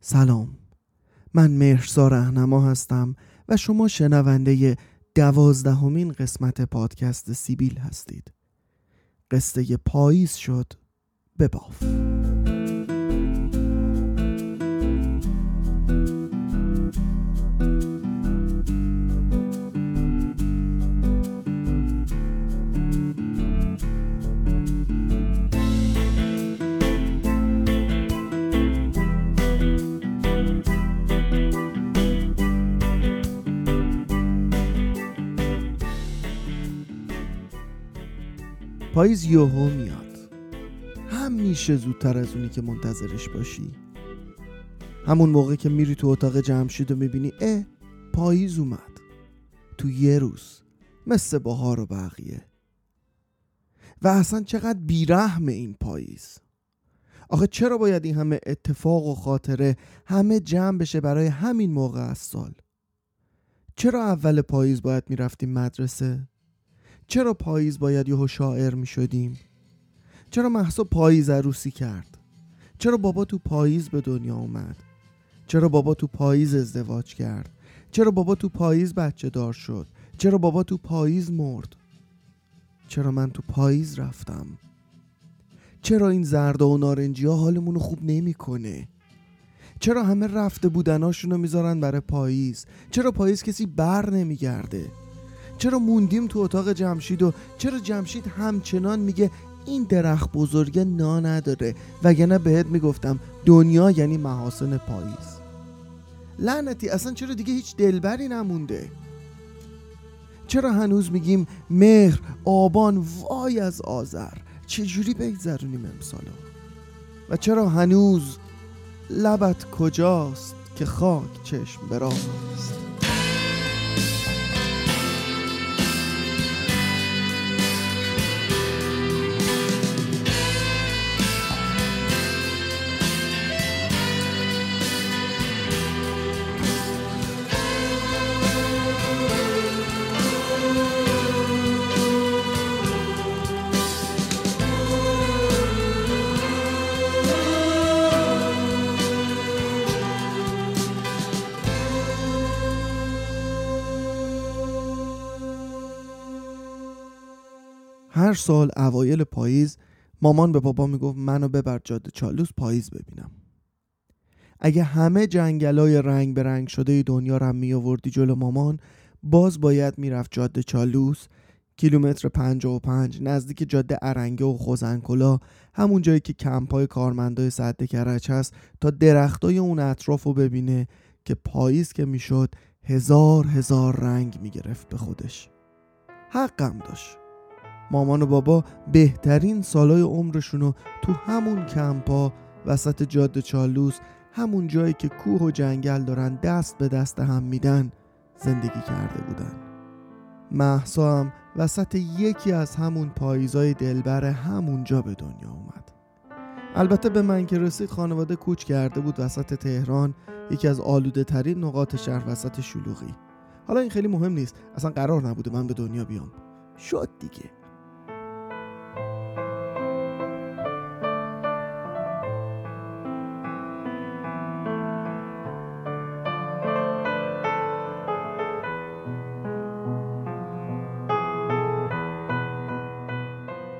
سلام. من مهرسا رهنما هستم و شما شنونده دوازدهمین قسمت پادکست سیبیل هستید. قصه پاییز شد. به پاییز یوهو میاد. همیشه زودتر از اونی که منتظرش باشی. همون موقع که میری تو اتاق جمشید و می‌بینی اه پاییز اومد. تو یه روز مثل بهار و بقیه. و اصلا چقدر بیرحم این پاییز. آخه چرا باید این همه اتفاق و خاطره همه جمع بشه برای همین موقع از سال؟ چرا اول پاییز باید می‌رفتیم مدرسه؟ چرا پاییز باید یهو شاعر می شدیم؟ چرا محسا پاییز عروسی کرد؟ چرا بابا تو پاییز به دنیا اومد؟ چرا بابا تو پاییز ازدواج کرد؟ چرا بابا تو پاییز بچه دار شد؟ چرا بابا تو پاییز مرد؟ چرا من تو پاییز رفتم؟ چرا این زرد و نارنجی ها حالمون خوب نمی‌کنه؟ چرا همه رفته بودناشونو می‌ذارن برای پاییز؟ چرا پاییز کسی بر نمیگرده؟ چرا موندیم تو اتاق جمشید و چرا جمشید همچنان میگه این درخت بزرگه نا نداره وگرنه بهت می‌گفتم دنیا یعنی محاسن پاییز. لعنتی اصلا چرا دیگه هیچ دلبری نمونده؟ چرا هنوز میگیم مهر آبان وای از آذر؟ چجوری بگذرونیم امسالو؟ و چرا هنوز لبت کجاست که خاک چشم براز هر سال اوایل پاییز مامان به بابا می‌گفت منو ببر جاده چالوس پاییز ببینم. اگه همه جنگلای رنگ به رنگ شده دنیا رو می آوردی جلو مامان باز باید می‌رفت جاده چالوس کیلومتر 55 نزدیک جاده ارنگه و خوزنکلا همون جایی که کمپای کارمندای سد کرج هست تا درختای اون اطراف رو ببینه که پاییز که می‌شد هزار هزار رنگ می‌گرفت به خودش. حقم داشت. مامان و بابا بهترین سالای عمرشونو تو همون کمپا وسط جاده چالوس همون جایی که کوه و جنگل دارن دست به دست هم میدن زندگی کرده بودن. محسا هم وسط یکی از همون پاییزای دلبر همونجا به دنیا اومد. البته به من که رسید خانواده کوچ کرده بود وسط تهران یکی از آلوده ترین نقاط شهر وسط شلوغی. حالا این خیلی مهم نیست اصلا قرار نبوده من به دنیا بیام. شد دیگه.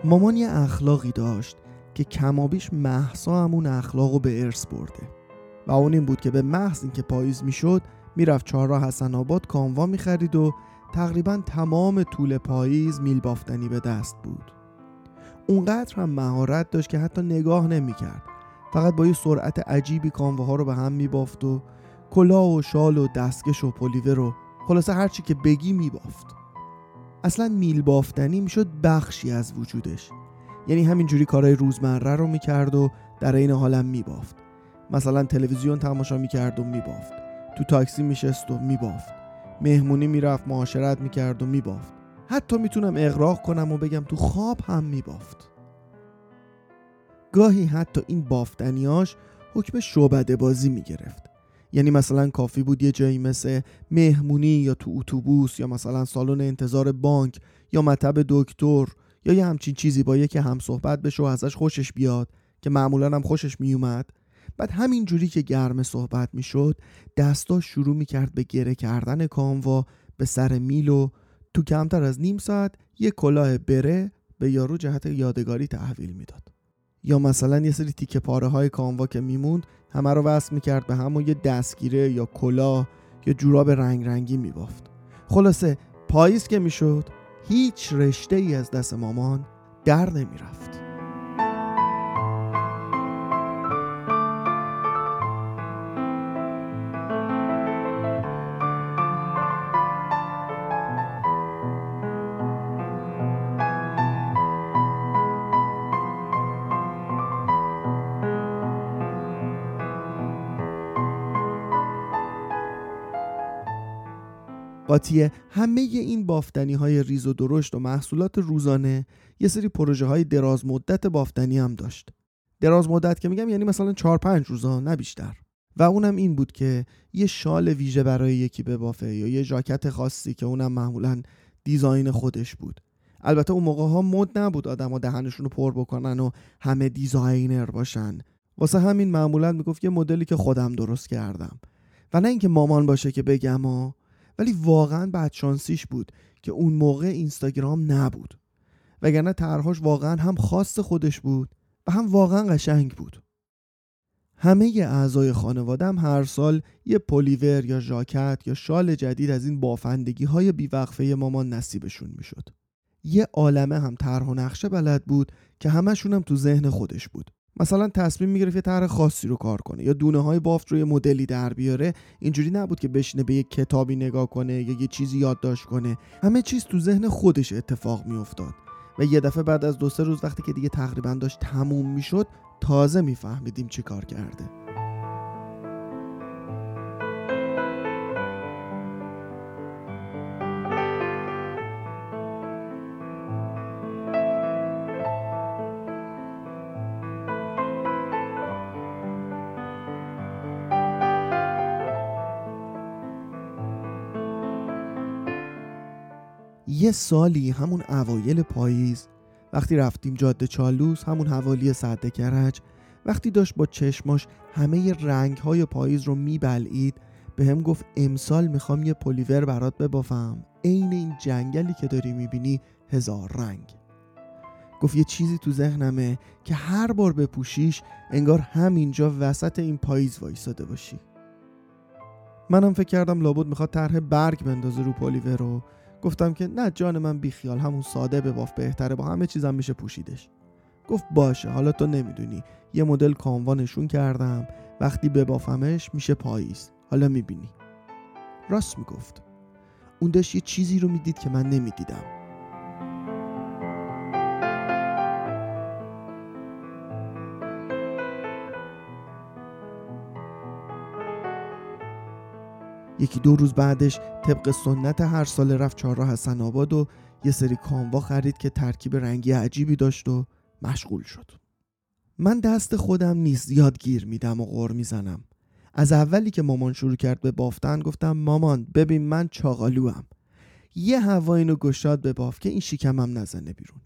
مامان یه اخلاقی داشت که کمابیش محسا همون اخلاق رو به ارث برده. و اون این بود که به محض اینکه پاییز می‌شد می‌رفت چهارراه حسن آباد کاموا می‌خرید و تقریبا تمام طول پاییز میل بافتنی به دست بود. اونقدر هم مهارت داشت که حتی نگاه نمی‌کرد. فقط با یه سرعت عجیبی کامواها رو به هم میبافت و کلاه و شال و دستکش و پلیوه رو خلاصه هرچی که بگی میبافت. اصلا میل بافتنی می‌شد بخشی از وجودش. یعنی همینجوری کارهای روزمره رو می‌کرد و در این حالم میبافت. مثلا تلویزیون تماشا می‌کرد و میبافت. تو تاکسی میشست و میبافت. مهمونی می‌رفت معاشرت می‌کرد و میبافت. حتی می‌تونم اغراق کنم و بگم تو خواب هم میبافت. گاهی حتی این بافتنیاش حکم شعبده بازی می‌گرفت. یعنی مثلا کافی بود یه جایی مثل مهمونی یا تو اتوبوس یا مثلا سالن انتظار بانک یا مطب دکتر یا یه همچین چیزی با یکی هم صحبت بشه و ازش خوشش بیاد که معمولا هم خوشش میومد. بعد همین جوری که گرم صحبت می‌شد دستا شروع می‌کرد به گره کردن کاموا به سر میلو تو کمتر از نیم ساعت یه کلاه بره به یارو جهت یادگاری تحویل می‌داد. یا مثلا یه سری تیکه پاره های کاموا که میموند همه رو وصل می‌کرد به همون یه دستگیره یا کلاه یا جوراب رنگ رنگی میبافت. خلاصه پاییز که می‌شد هیچ رشته ای از دست مامان در نمی‌رفت. قاطیه همه این بافتنی های ریز و درشت و محصولات روزانه یه سری پروژه های دراز مدت بافتنی هم داشت. دراز مدت که میگم یعنی مثلا 4 5 روزه نه بیشتر. و اونم این بود که یه شال ویژه برای یکی ببافه یا یه ژاکت خاصی که اونم معمولا design خودش بود. البته اون موقع ها مد نبود آدما دهنشون رو پر بکنن و همه designer باشن. واسه همین معمولا می‌گفت یه مدلی که خودم درست کردم. و نه اینکه مامان باشه که بگم و ولی واقعا بدشانسیش بود که اون موقع اینستاگرام نبود وگرنه طرحهاش واقعا هم خاص خودش بود و هم واقعا قشنگ بود همه اعضای خانوادم هر سال یه پلیور یا ژاکت یا شال جدید از این بافندگی های بیوقفه مامان نصیبشون می‌شد. یه عالمه هم طرح و نقشه بلد بود که همشون هم تو ذهن خودش بود. مثلا تصمیم می‌گرفت یه طرح خاصی رو کار کنه یا دونه های بافت رو یه مدلی در بیاره اینجوری نبود که بشینه به یه کتابی نگاه کنه یا یه چیزی یادداشت کنه. همه چیز تو ذهن خودش اتفاق میافتاد و یه دفعه بعد از دو سه روز وقتی که دیگه تقریبا داشت تموم می‌شد تازه میفهمیدیم چی کار کرده. یه سالی همون اوایل پاییز. وقتی رفتیم جاده چالوس همون حوالی سد کرج. وقتی داشت با چشماش همه رنگ های پاییز رو میبلعید به هم گفت امسال می‌خوام یه پلیور برات ببافم. عین این جنگلی که داری می‌بینی هزار رنگ. گفت یه چیزی تو ذهنمه که هر بار بپوشیش انگار همینجا وسط این پاییز وایساده باشی. منم فکر کردم لابد می‌خواد طرح برگ بندازه رو پلیور رو. گفتم که نه جان من بیخیال همون ساده به باف بهتره با همه چیزم میشه پوشیدش. گفت باشه حالا تو نمی‌دونی. یه مدل کاموا نشون کردم. وقتی ببافمش میشه پاییز. حالا می‌بینی. راست می‌گفت. اون داشت یه چیزی رو می‌دید که من نمی‌دیدم. یکی دو روز بعدش طبق سنت هر سال رفت چهارراه حسن آباد و یه سری کاموا خرید که ترکیب رنگی عجیبی داشت و مشغول شد. من دست خودم نیست زیاد گیر میدم و غور می‌زنم. از اولی که مامان شروع کرد به بافتن گفتم مامان ببین من چاقالوام. یه هوا اینو گشاد به باف که این شکمم نزنه بیرون.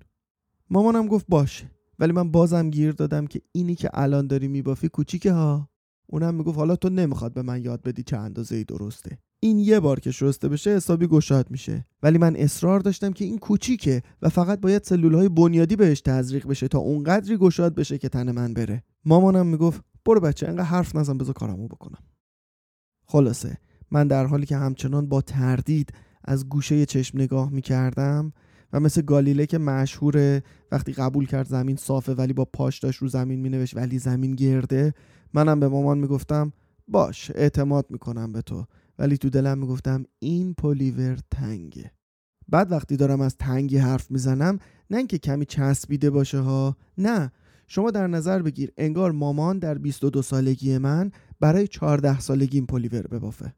مامانم گفت باشه. ولی من بازم گیر دادم که اینی که الان داری میبافی کوچیکه ها. اونم می‌گفت حالا تو نمی‌خواد به من یاد بدی چه اندازه ای درسته. این یه بار که شسته بشه حسابی گشاد میشه. ولی من اصرار داشتم که این کوچیکه و فقط باید سلول های بنیادی بهش تزریق بشه تا اونقدری گشاد بشه که تن من بره. مامانم می‌گفت برو بچه انقدر حرف نزن بذار کارمو بکنم. خلاصه من در حالی که همچنان با تردید از گوشه چشم نگاه می‌کردم و مثل گالیله که مشهوره وقتی قبول کرد زمین صافه ولی با پاش داشت رو زمین مینوشت ولی زمین گرده منم به مامان می‌گفتم باش اعتماد می‌کنم به تو. ولی تو دلم می‌گفتم این پلیور تنگه. بعد وقتی دارم از تنگی حرف می‌زنم نه اینکه کمی چسبیده باشه ها نه. شما در نظر بگیر انگار مامان در 22 سالگی من برای 14 سالگی این پلیور ببافه.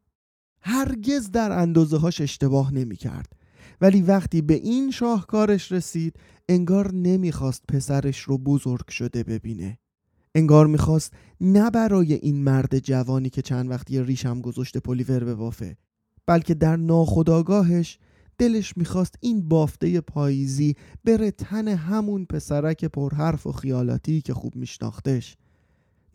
هرگز در اندازه هاش اشتباه نمی کرد ولی وقتی به این شاهکارش رسید انگار نمی‌خواست پسرش رو بزرگ شده ببینه. انگار می‌خواست نه برای این مرد جوانی که چند وقتی ریشم گذاشته پلیور به وافه بلکه در ناخداگاهش دلش می‌خواست این بافته پاییزی بره تن همون پسرک پرحرف و خیالاتی که خوب میشناختش.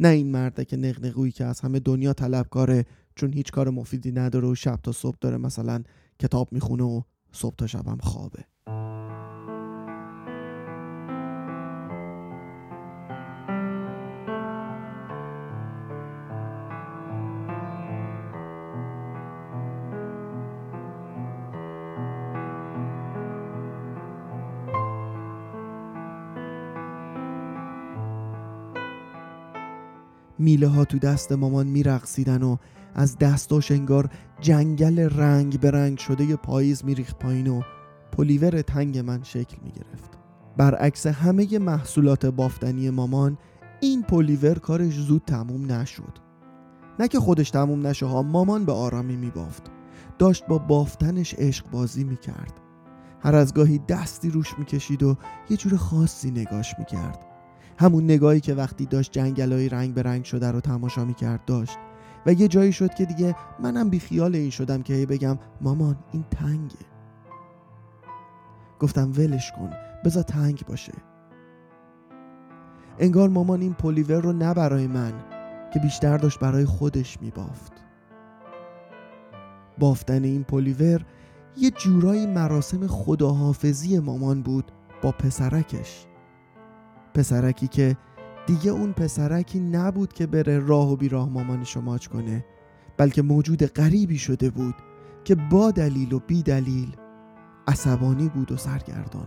نه این مرده که نقنقویی که از همه دنیا طلبکاره چون هیچ کار مفیدی نداره و شب تا صبح داره مثلا کتاب می‌خونه و صبح تا شبم خوابه. میله ها تو دست مامان میرقصیدن و از دستاش انگار جنگل رنگ به رنگ شده پاییز میریخت پایین و پلیور تنگ من شکل می‌گرفت. برعکس همه محصولات بافتنی مامان این پلیور کارش زود تموم نشد. نه که خودش تموم نشه ها مامان به آرامی میبافت. داشت با بافتنش عشق بازی می‌کرد. هر از گاهی دستی روش می‌کشید و یه جور خاصی نگاش می‌کرد. همون نگاهی که وقتی داشت جنگلای رنگ به رنگ شده رو تماشا می‌کرد داشت. و یه جایی شد که دیگه منم بی خیال این شدم که بگم مامان این تنگه. گفتم ولش کن بذار تنگ باشه. انگار مامان این پلیور رو نه برای من که بیشتر داشت برای خودش میبافت. بافتن این پلیور یه جورایی مراسم خداحافظی مامان بود با پسرکش. پسرکی که دیگه اون پسرکی نبود که بره راه و بیراه مامانشو ماچ کنه بلکه موجود غریبی شده بود که با دلیل و بی دلیل عصبانی بود و سرگردان.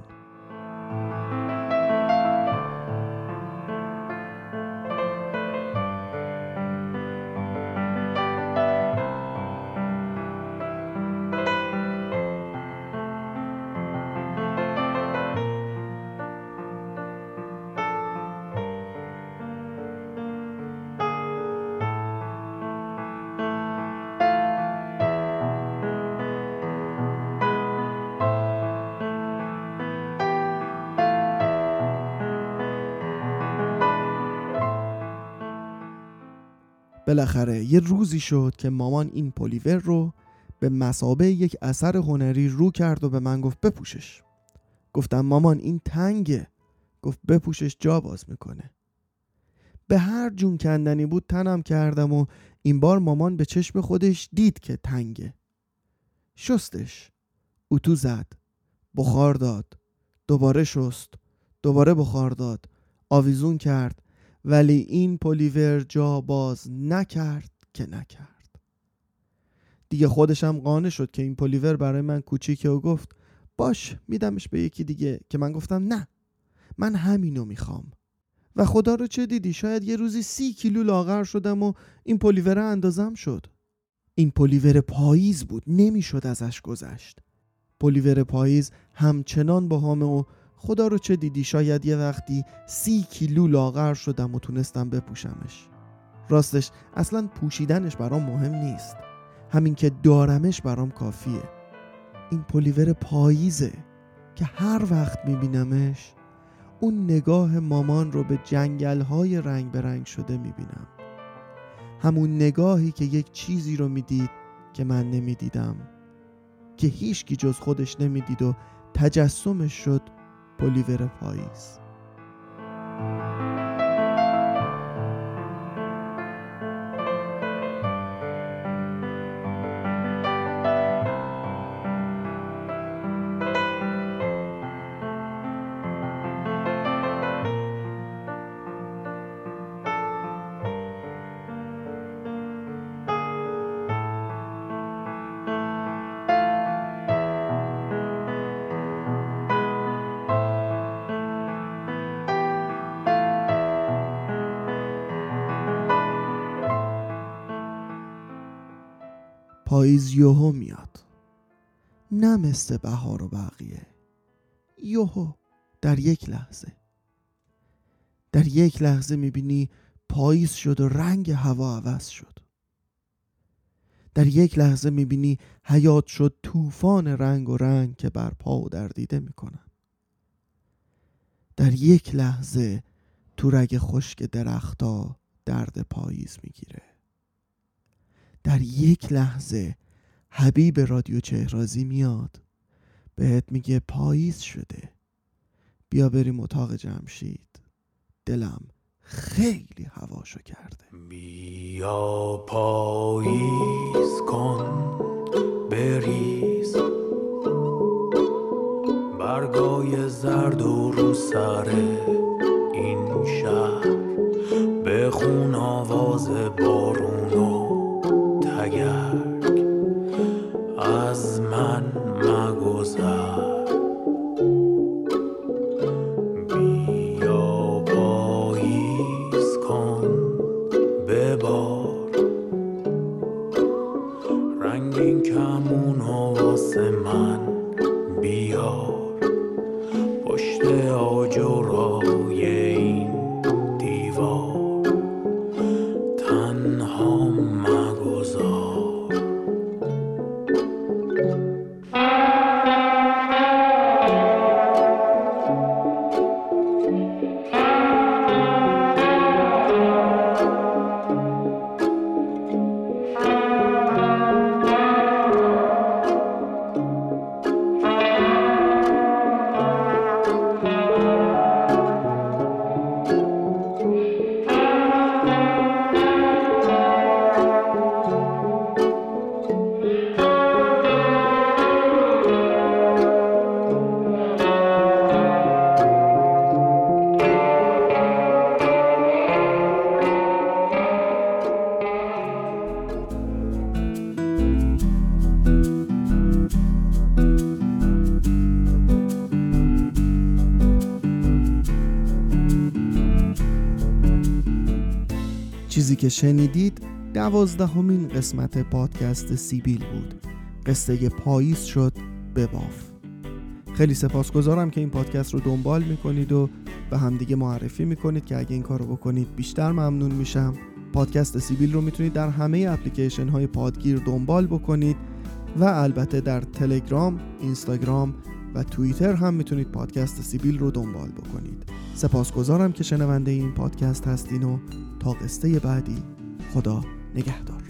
بالاخره یه روزی شد که مامان این پلیور رو به مسابه یک اثر هنری رو کرد و به من گفت بپوشش. گفتم مامان این تنگه. گفت بپوشش جا باز می‌کنه. به هر جون کندنی بود تنم کردم و این بار مامان به چشم خودش دید که تنگه. شستش. اتو زد. بخار داد. دوباره شست. دوباره بخار داد. آویزون کرد. ولی این پلیور جا باز نکرد که نکرد. دیگه خودشم قانع شد که این پلیور برای من کوچیکه و گفت باش میدمش به یکی دیگه. که من گفتم نه من همینو می‌خوام. و خدا رو چه دیدی؟ شاید یه روزی سی کیلو لاغر شدم و این پلیور اندازم شد. این پلیور پاییز بود نمی‌شد ازش گذشت. پلیور پاییز همچنان با همه و خدا رو چه دیدی؟ شاید یه وقتی سی کیلو لاغر شدم و تونستم بپوشمش. راستش اصلا پوشیدنش برام مهم نیست. همین که دارمش برام کافیه. این پلیور پاییزه که هر وقت میبینمش اون نگاه مامان رو به جنگل های رنگ به رنگ شده می‌بینم. همون نگاهی که یک چیزی رو می‌دید که من نمی‌دیدم. که هیچکی جز خودش نمی‌دید و تجسمش شد پلیور پاییز پاییز یوهو میاد. نه مثل بهار و بقیه. یوهو در یک لحظه. در یک لحظه می‌بینی پاییز شد و رنگ هوا عوض شد. در یک لحظه می‌بینی حیات شد طوفان رنگ و رنگ که بر پا و در دیده می‌کنن. در یک لحظه تو رگ خشک درختا درد پاییز می‌گیره. در یک لحظه حبیب رادیو چهرازی میاد. بهت میگه پاییز شده. بیا بریم اتاق جمشید. دلم خیلی هواشو کرد بیا پاییز کن بریز. برگای زرد و رو سر این شهر. بخون آواز بارون که شنیدید دوازدهمین قسمت پادکست سیبیل بود. قصه پاییز شد به باف. خیلی سپاسگزارم که این پادکست رو دنبال می‌کنید و به همدیگه معرفی می‌کنید که اگه این کار رو بکنید بیشتر ممنون میشم. پادکست سیبیل رو می‌تونید در همه اپلیکیشن های پادگیر دنبال بکنید و البته در تلگرام، اینستاگرام و توییتر هم می‌تونید پادکست سیبیل رو دنبال بکنید. سپاسگزارم که شنونده این پادکست هستین و تا قصه بعدی خدا نگهدار.